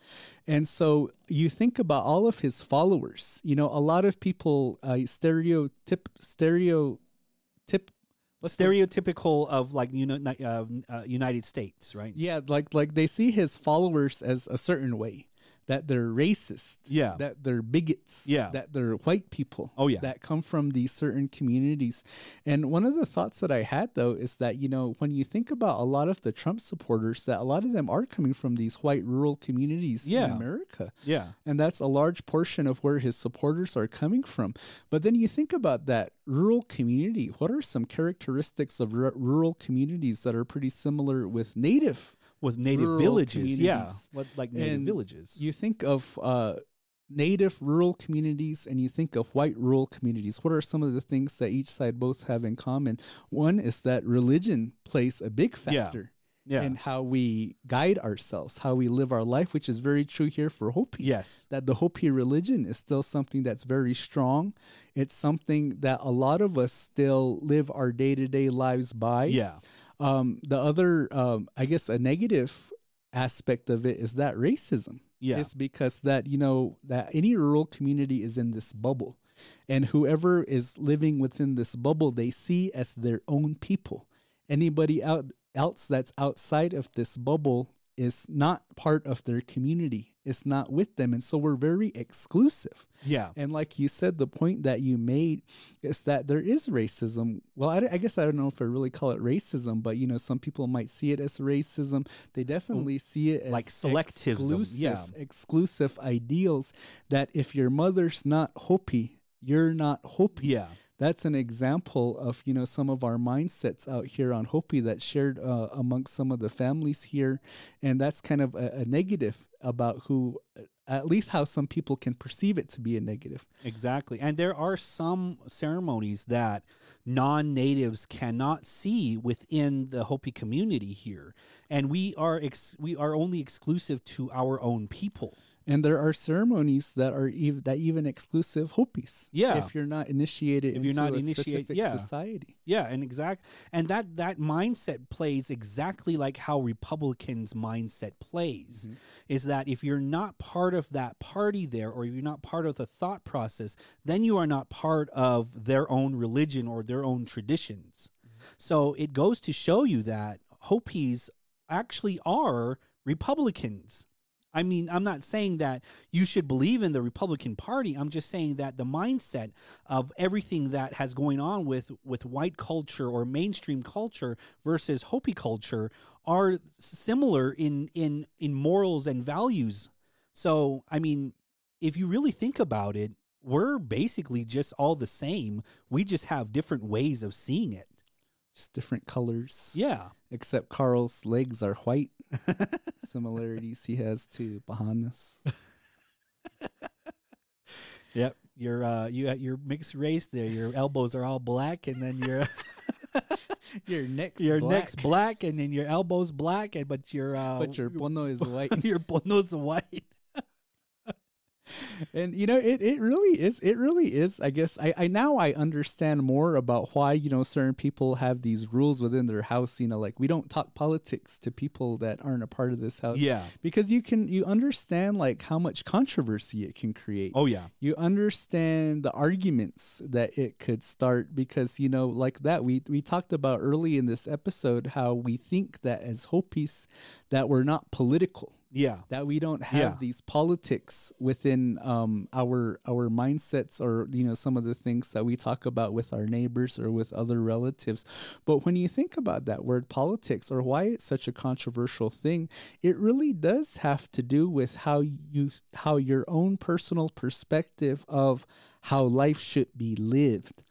And so you think about all of his followers. You know, a lot of people uh, stereotyp stereotyp what's the- stereotypical of like you know uh, uh, United States, right? Yeah, like like they see his followers as a certain way. That they're racist. Yeah. That they're bigots. Yeah. That they're white people. Oh, yeah. That come from these certain communities. And one of the thoughts that I had though is that, you know, when you think about a lot of the Trump supporters, that a lot of them are coming from these white rural communities in America. Yeah, And that's a large portion of where his supporters are coming from. But then you think about that rural community. What are some characteristics of r- rural communities that are pretty similar with native? With native Rural villages. Yeah, what like native And villages. You think of uh, native rural communities and you think of white rural communities. What are some of the things that each side both have in common? One is that religion plays a big factor. yeah. In how we guide ourselves, how we live our life, which is very true here for Hopi yes. that the Hopi religion is still something that's very strong. It's something that a lot of us still live our day to day lives by. Yeah. Um, the other, um, I guess, a negative aspect of it is that racism. Yeah. It's because that, you know, that any rural community is in this bubble. And whoever is living within this bubble, they see as their own people. Anybody out else that's outside of this bubble is not part of their community. It's not with them. And so we're very exclusive. Yeah. And like you said, the point that you made is that there is racism. Well, I, I guess I don't know if I really call it racism, but you know, some people might see it as racism. They oh, definitely see it as Like selectivism, exclusive, yeah. exclusive ideals. That if your mother's not Hopi, you're not Hopi. Yeah. That's an example of you know some of our mindsets out here on Hopi that shared uh, amongst some of the families here, and that's kind of a, a negative about who, at least how some people can perceive it to be a negative. Exactly. And there are some ceremonies that non natives cannot see within the Hopi community here. And we are ex- we are only exclusive to our own people. And there are ceremonies that are ev- that even exclusive Hopis. Yeah. if you're not initiated, If you're into not a initiate- specific yeah. society. Yeah, and exact and that that mindset plays exactly like how Republicans' mindset plays. Mm-hmm. Is that if you're not part of that party there or you're not part of the thought process, then you are not part of their own religion or their own traditions. Mm-hmm. So it goes to show you that Hopis actually are Republicans. I mean, I'm not saying that you should believe in the Republican Party. I'm just saying that the mindset of everything that has going on with with white culture or mainstream culture versus Hopi culture are similar in in in morals and values. So, I mean, if you really think about it, we're basically just all the same. We just have different ways of seeing it. Just different colors. Yeah. Except Carl's legs are white. Similarities he has to Bahanas. Yep. Your uh you you're mixed race there. Your elbows are all black and then your Your neck's your black, neck's black and then your elbows black and but your uh but your bono is white. your bono's white. And you know it, it really is it really is i guess I, I now i understand more about why you know certain people have these rules within their house you know like we don't talk politics to people that aren't a part of this house Yeah. because you can you understand like how much controversy it can create Oh yeah. you understand the arguments that it could start because you know like that we we talked about early in this episode how we think that as hopis that we're not political Yeah. that we don't have Yeah. these politics within um, our our mindsets or you know some of the things that we talk about with our neighbors or with other relatives but when you think about that word politics or why it's such a controversial thing it really does have to do with how you how your own personal perspective of how life should be lived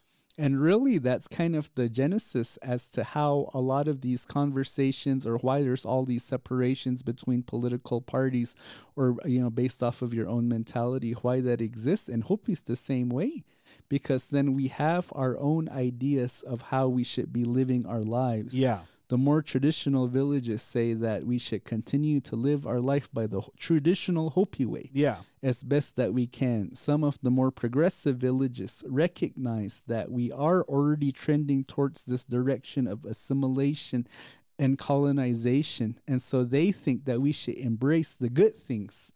and really, that's kind of the genesis as to how a lot of these conversations or why there's all these separations between political parties or, you know, based off of your own mentality, why that exists. And Hopi's the same way because then we have our own ideas of how we should be living our lives. Yeah. The more traditional villages say that we should continue to live our life by the traditional Hopi way Yeah. as best that we can. Some of the more progressive villages recognize that we are already trending towards this direction of assimilation and colonization. And so they think that we should embrace the good things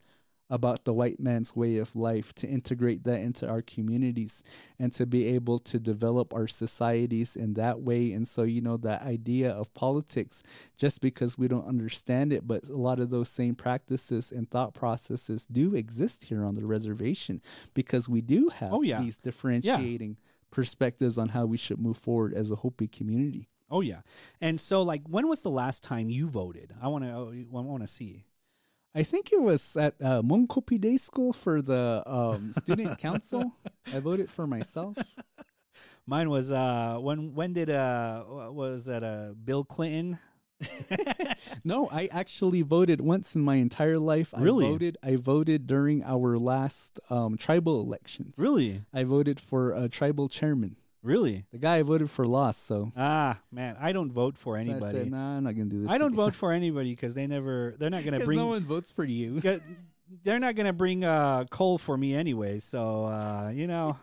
about the white man's way of life to integrate that into our communities and to be able to develop our societies in that way and so you know that idea of politics just because we don't understand it but a lot of those same practices and thought processes do exist here on the reservation because we do have Oh, yeah. these differentiating perspectives on how we should move forward as a Hopi community Oh yeah. And so like when was the last time you voted? I want to I want to see. I think it was at uh, Moenkopi Day School for the um, student council. I voted for myself. Mine was uh when when did uh was that uh Bill Clinton? No, I actually voted once in my entire life. Really? I voted. I voted during our last um, tribal elections. Really? I voted for a tribal chairman. Really? The guy I voted for lost, so, Ah, man, I don't vote for so I anybody. said, "Nah, I'm not gonna do this." I don't again." vote for anybody because they never they're not going to because bring no one votes for you. they're not going to bring uh coal for me anyway. So, uh, you know,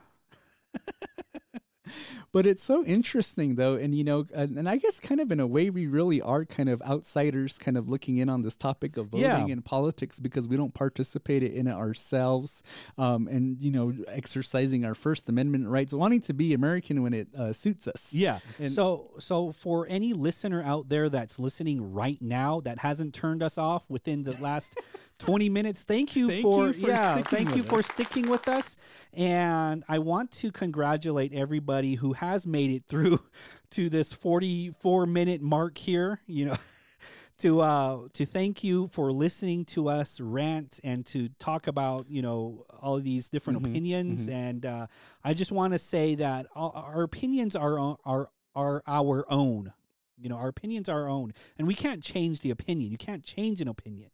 But it's so interesting, though, and you know, and, and I guess kind of in a way, we really are kind of outsiders, kind of looking in on this topic of voting Yeah. and politics because we don't participate in it ourselves, um, and you know, exercising our First Amendment rights, wanting to be American when it uh, suits us. Yeah. And- so so for any listener out there that's listening right now that hasn't turned us off within the last 20 minutes, thank you Thank for, you for yeah, sticking thank you with for us. sticking with us. And I want to congratulate everybody who has made it through to this 44 minute mark here, you know. To uh to thank you for listening to us rant and to talk about you know all of these different Mhm, opinions mhm. and uh, I just want to say that our, our opinions are are are our own. You know, our opinions are our own, and we can't change the opinion. You can't change an opinion,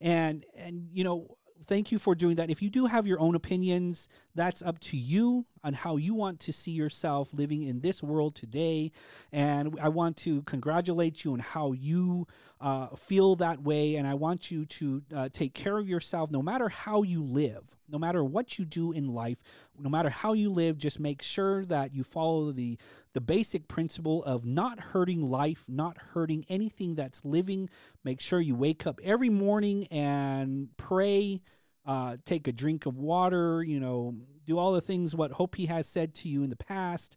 and and you know, thank you for doing that. If you do have your own opinions, that's up to you on how you want to see yourself living in this world today. And I want to congratulate you on how you uh, feel that way. And I want you to uh, take care of yourself no matter how you live, no matter what you do in life, no matter how you live, just make sure that you follow the, the basic principle of not hurting life, not hurting anything that's living. Make sure you wake up every morning and pray uh, take a drink of water, you know, do all the things what Hopi has said to you in the past.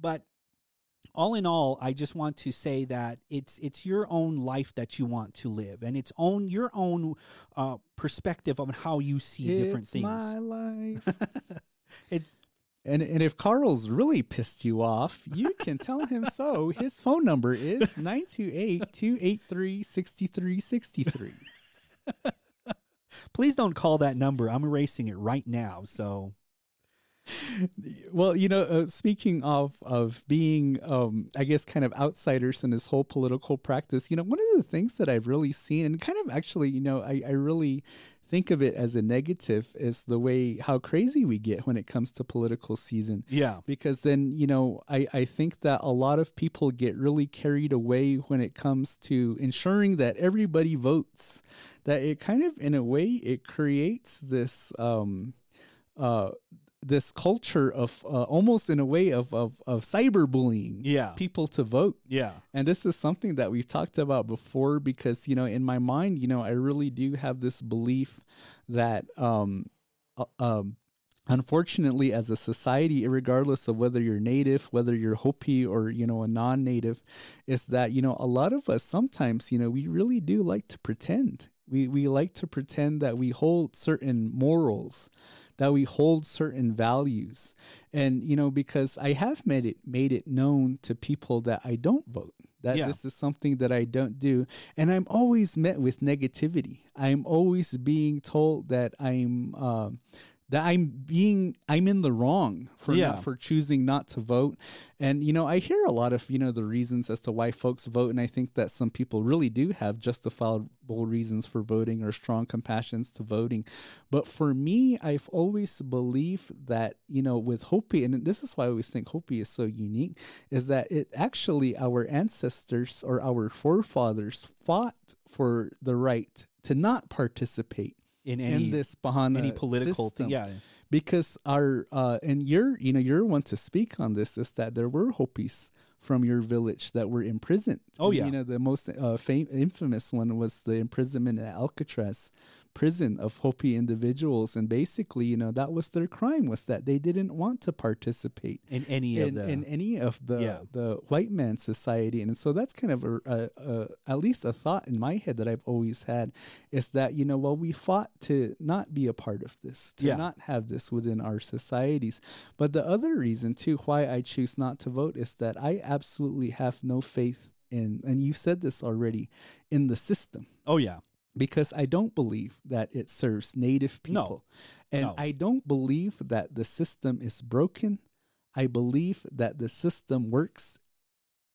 But all in all, I just want to say that it's it's your own life that you want to live, and it's own your own uh, perspective on how you see different It's things. my life. It's And and if Carl's really pissed you off, you can tell him so. His phone number is 928-283-6363. please don't call that number. I'm erasing it right now. So Well, you know, uh, speaking of of being, um, I guess, kind of outsiders in this whole political practice, you know, one of the things that I've really seen, and kind of actually, you know, I, I really think of it as a negative, is the way how crazy we get when it comes to political season. yeah, because then you know I, I think that a lot of people get really carried away when it comes to ensuring that everybody votes that it kind of in a way it creates this um uh this culture of uh, almost in a way of of, of cyberbullying yeah, people to vote. Yeah, and this is something that we've talked about before because, you know, in my mind, you know, I really do have this belief that, um, uh, um, unfortunately, as a society, regardless of whether you're native, whether you're Hopi or, you know, a non native, is that, you know, a lot of us sometimes, you know, we really do like to pretend. We we like to pretend that we hold certain morals, that we hold certain values. And you know, because I have made it made it known to people that I don't vote. That Yeah. this is something that I don't do. And I'm always met with negativity. I'm always being told that I'm um that I'm being I'm in the wrong for Yeah. not, for choosing not to vote. And you know, I hear a lot of, you know, the reasons as to why folks vote and I think that some people really do have justifiable reasons for voting or strong compassions to voting. But for me, I've always believed that, you know, with Hopi and this is why I always think Hopi is so unique is that it actually our ancestors or our forefathers fought for the right to not participate in any in this Bahana any political system. thing. Yeah, because our uh and you're you know you're one to speak on this is that there were Hopis from your village that were imprisoned. Oh, yeah. you know the most uh, fam- infamous one was the imprisonment at Alcatraz prison of Hopi individuals, and basically you know that was their crime was that they didn't want to participate in any in, of the in any of the Yeah. the white man society. And so that's kind of a, a, a at least a thought in my head that I've always had is that you know well we fought to not be a part of this to Yeah. not have this within our societies. But the other reason too why I choose not to vote is that I absolutely have no faith in and you've said this already in the system. Oh yeah because I don't believe that it serves native No. people. And No. I don't believe that the system is broken. I believe that the system works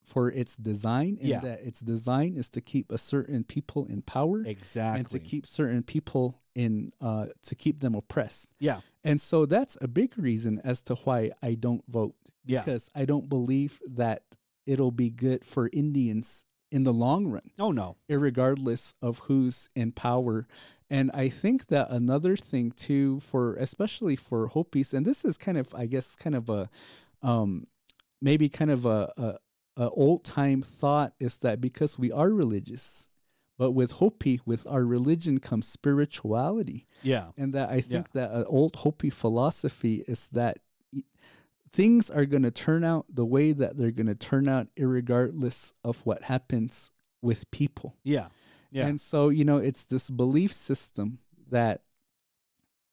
for its design and Yeah. that its design is to keep a certain people in power exactly and to keep certain people in uh to keep them oppressed. yeah And so that's a big reason as to why I don't vote Yeah. because I don't believe that it'll be good for Indians in the long run oh no. irregardless of who's in power. And I think that another thing too, for especially for Hopis, and this is kind of, I guess, kind of a, um, maybe kind of a, a, a old time thought is that because we are religious, but with Hopi, with our religion comes spirituality. Yeah. And that I think that an old Hopi philosophy is that things are going to turn out the way that they're going to turn out, regardless of what happens with people. yeah yeah And so, you know, it's this belief system that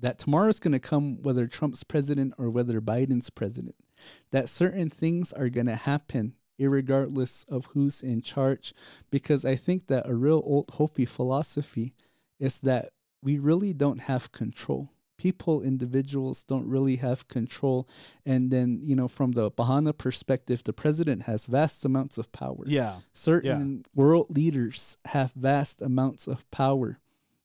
that tomorrow's going to come whether Trump's president or whether Biden's president. That certain things are going to happen regardless of who's in charge because I think that a real old Hopi philosophy is that we really don't have control. People, individuals don't really have control. And then, you know, from the Bahana perspective, the president has vast amounts of power. Yeah. Certain world leaders have vast amounts of power.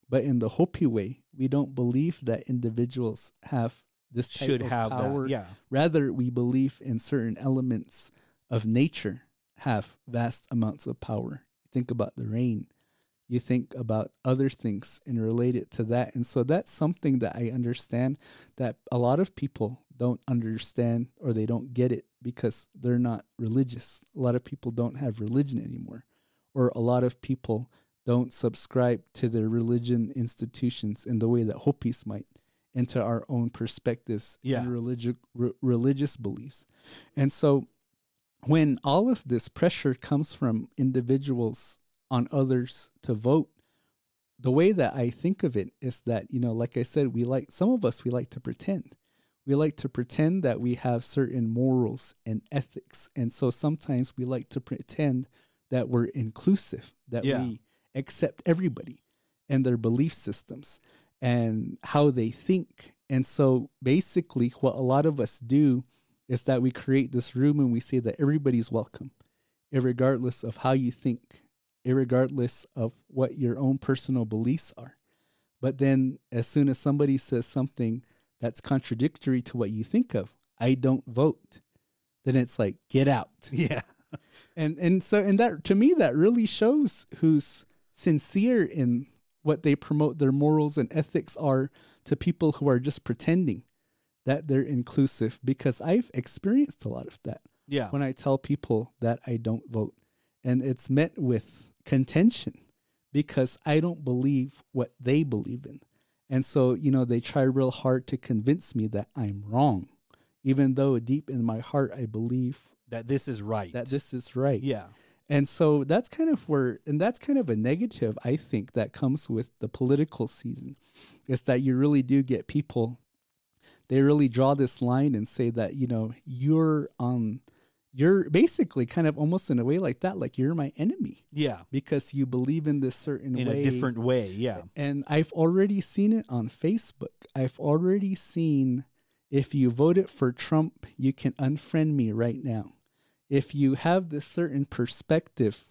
But in the hopi way we don't believe that individuals have this should have power. that yeah. Rather we believe in certain elements of nature have vast amounts of power. Think about the rain you think about other things and relate it to that. And so that's something that i understand that a lot of people don't understand or they don't get it because they're not religious. A lot of people don't have religion anymore or a lot of people don't subscribe to their religion institutions in the way that hopis might into our own perspectives Yeah. and religious re- religious beliefs. And so when all of this pressure comes from individuals on others to vote. The way that i think of it is that you know like i said we like some of us we like to pretend. We like to pretend that we have certain morals and ethics. And so sometimes we like to pretend that we're inclusive that Yeah. we accept everybody and their belief systems and how they think. And so basically what a lot of us do is that we create this room and we say that everybody's welcome regardless of how you think irregardless of what your own personal beliefs are. But then as soon as somebody says something that's contradictory to what you think of i don't vote then it's like get out. Yeah. And and so and that to me that really shows who's sincere in what they promote their morals and ethics are to people who are just pretending that they're inclusive because I've experienced a lot of that. Yeah. When I tell people that I don't vote and it's met with contention because I don't believe what they believe in. And so, you know, they try real hard to convince me that I'm wrong even though deep in my heart I believe that this is right that this is right. yeah And so that's kind of where, and that's kind of a negative, I think, that comes with the political season, is that you really do get people, they really draw this line and say that, you know, you're on, you're basically kind of almost in a way like that, like you're my enemy Yeah. because you believe in this certain In way. a different way. Yeah. And I've already seen it on Facebook. I've already seen if you voted for Trump, you can unfriend me right now. If you have this certain perspective,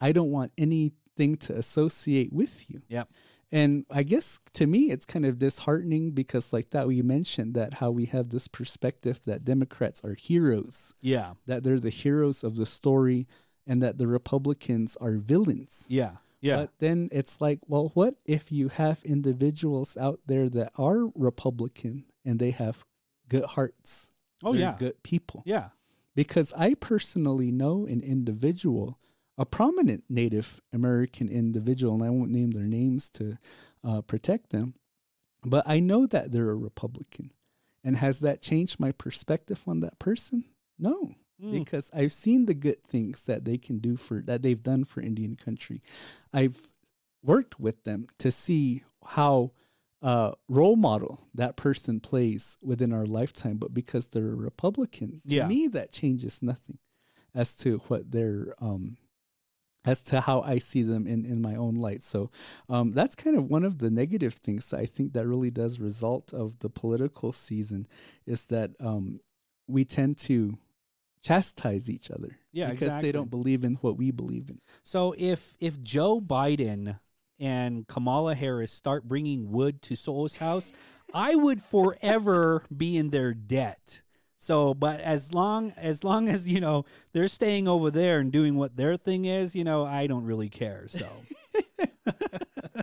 I don't want anything to associate with you. Yep. And I guess to me, it's kind of disheartening because, like that, we mentioned that how we have this perspective that Democrats are heroes, Yeah. that they're the heroes of the story, and that the Republicans are villains. Yeah. Yeah. But then it's like, well, what if you have individuals out there that are Republican and they have good hearts? oh yeah. good people. Yeah. Because I personally know an individual, a prominent Native American individual, and I won't name their names to uh, protect them, but I know that they're a Republican. And has that changed my perspective on that person? No Mm. because I've seen the good things that they can do for that they've done for Indian country. I've worked with them to see how uh, role model that person plays within our lifetime, but because they're a Republican, to Yeah. me that changes nothing as to what they're um, as to how I see them in, in my own light. So um, that's kind of one of the negative things I think that really does result of the political season is that um, we tend to chastise each other Yeah, because exactly. they don't believe in what we believe in. So if if Joe Biden and Kamala Harris start bringing wood to Soul's house, I would forever be in their debt. So, but as long as long as you know they're staying over there and doing what their thing is, you know, I don't really care. So,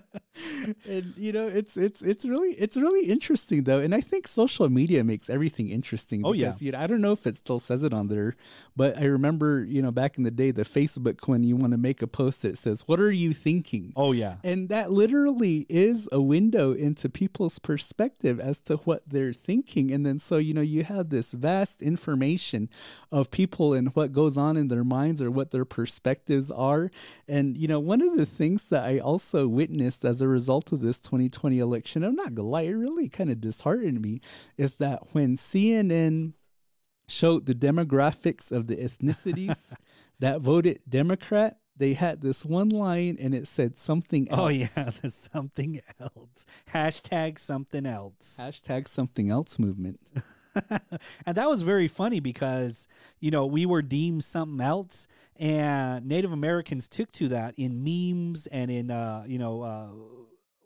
and you know it's it's it's really it's really interesting though and i think social media makes everything interesting Oh, yeah. you know, i don't know if it still says it on there but i remember you know back in the day the facebook when you want to make a post that says what are you thinking oh yeah, and that literally is a window into people's perspective as to what they're thinking. And then, so, you know, you have this vast information of people and what goes on in their minds or what their perspectives are. And, you know, one of the things that I also witnessed as a result of this 2020 election, I'm not gonna lie, it really kind of disheartened me, is that when CNN showed the demographics of the ethnicities that voted Democrat, they had this one line and it said something else. oh yeah, something else. Hashtag something else. Hashtag something else movement. and that was very funny because you know we were deemed something else and native americans took to that in memes and in uh you know uh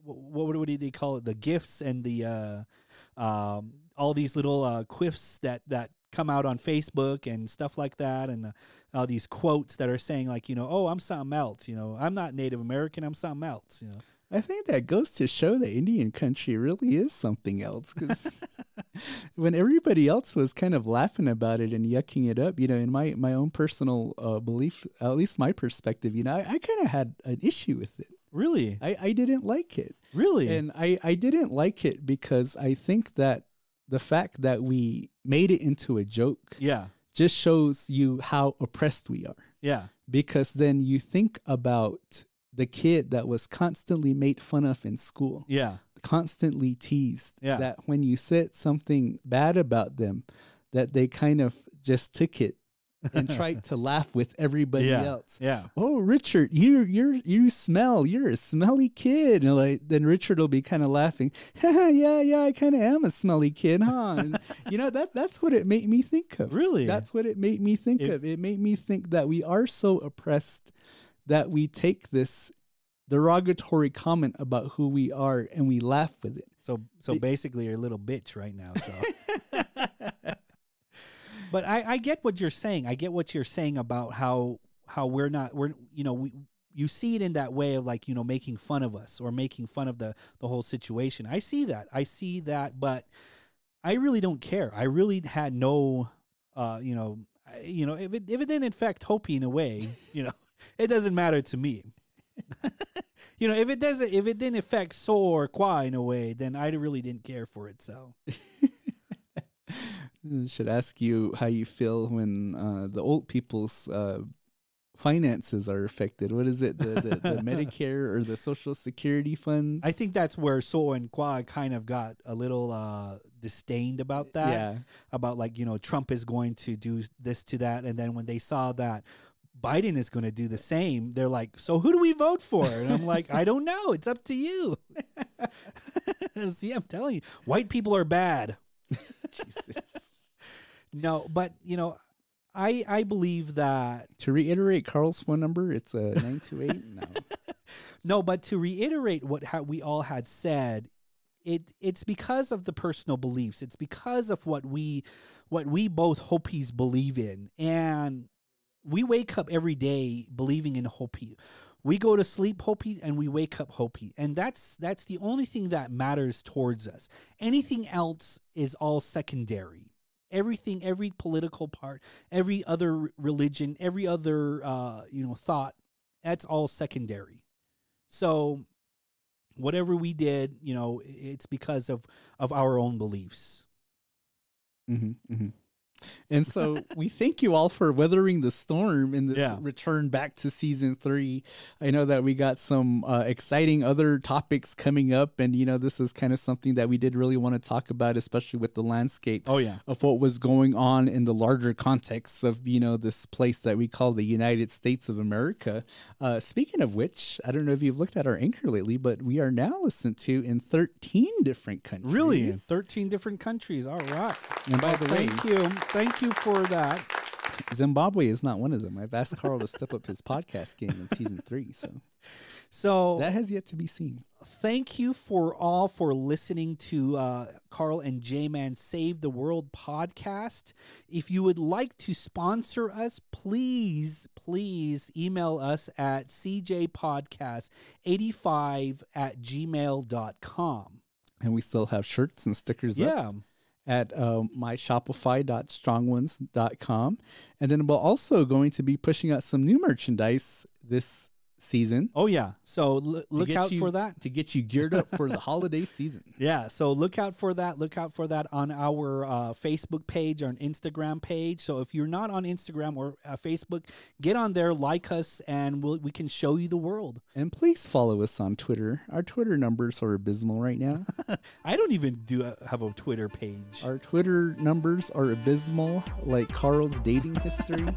wh- what what do they call it? The gifts and the uh um all these little uh quiffs that that come out on facebook and stuff like that. And uh, uh, these quotes that are saying like you know oh i'm something else you know i'm not native american i'm something else you know I think that goes to show that Indian country really is something else. Because when everybody else was kind of laughing about it and yucking it up, you know, in my, my own personal uh, belief, at least my perspective, you know, I, I kind of had an issue with it. really I, I didn't like it. really And I, I didn't like it because I think that the fact that we made it into a joke yeah just shows you how oppressed we are. yeah because then you think about the kid that was constantly made fun of in school, yeah constantly teased. Yeah. That when you said something bad about them, that they kind of just took it and tried to laugh with everybody yeah else. yeah Oh, Richard, you you you smell. You're a smelly kid. And like then Richard will be kind of laughing. yeah, yeah, I kind of am a smelly kid, huh? And, you know that that's what it made me think of. Really? That's what it made me think It- of. It made me think that we are so oppressed that we take this derogatory comment about who we are and we laugh with it. So so basically you're a little bitch right now. So But I, I get what you're saying. I get what you're saying about how how we're not we're you know, we you see it in that way of like, you know, making fun of us or making fun of the the whole situation. I see that. I see that, but I really don't care. I really had no uh, you know, I- you know, if it if it didn't affect Hopi in a way, you know, it doesn't matter to me. you know, if it doesn't, if it didn't affect So or Qua in a way, then I really didn't care for it. So should ask you how you feel when uh, the old people's uh, finances are affected. What is it? The, the, the Medicare or the Social Security funds? I think that's where So and Kwa kind of got a little uh, disdained about that. Yeah. About like, you know, Trump is going to do this to that. And then when they saw that Biden is going to do the same, they're like, so who do we vote for? And I'm like, I don't know. It's up to you. See, I'm telling you, white people are bad. Jesus. No, but, you know, I I believe that To reiterate Carl's phone number, it's a 928. No. No, but to reiterate what ha- we all had said, it it's because of the personal beliefs. It's because of what we what we both Hopis believe in, and we wake up every day believing in Hopi. We go to sleep Hopi and we wake up Hopi, and that's that's the only thing that matters towards us. Anything else is all secondary. Everything, every political part, every other religion, every other uh, you know thought, that's all secondary. So whatever we did, you know, it's because of of our own beliefs. hmm hmm And so we thank you all for weathering the storm in this Yeah. return back to season three. I know that we got some uh, exciting other topics coming up, and you know this is kind of something that we did really want to talk about, especially with the landscape Oh yeah. of what was going on in the larger context of you know this place that we call the United States of America. Uh, speaking of which, I don't know if you've looked at our anchor lately, but we are now listened to in thirteen different countries. Really? In 13 different countries. All right. And by the way, Thank you. Thank you for that. Zimbabwe is not one of them. I've asked Carl to step up his podcast game in season three, so So that has yet to be seen. thank you for all for listening to uh, Carl and J Man Save the World podcast. If you would like to sponsor us, please, please email us at cjpodcast85 at gmail.com. And we still have shirts and stickers up Yeah. At uh, myshopify.strongones.com. And then we're also going to be pushing out some new merchandise this season Oh, yeah. So l- look out you- for that. to get you geared up for the holiday season. Yeah, so look out for that. Look out for that on our uh, Facebook page, our Instagram page. So if you're not on Instagram or uh, Facebook, get on there, like us, and we'll, we can show you the world. And please follow us on Twitter. Our Twitter numbers are abysmal right now. I don't even do a, have a Twitter page. Our Twitter numbers are abysmal, like Carl's dating history.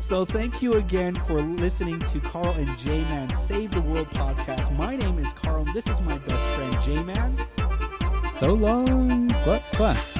So thank you again for listening to Carl and J Man Save the World podcast. My name is Carl, and this is my best friend J Man. so long. Quack, quack.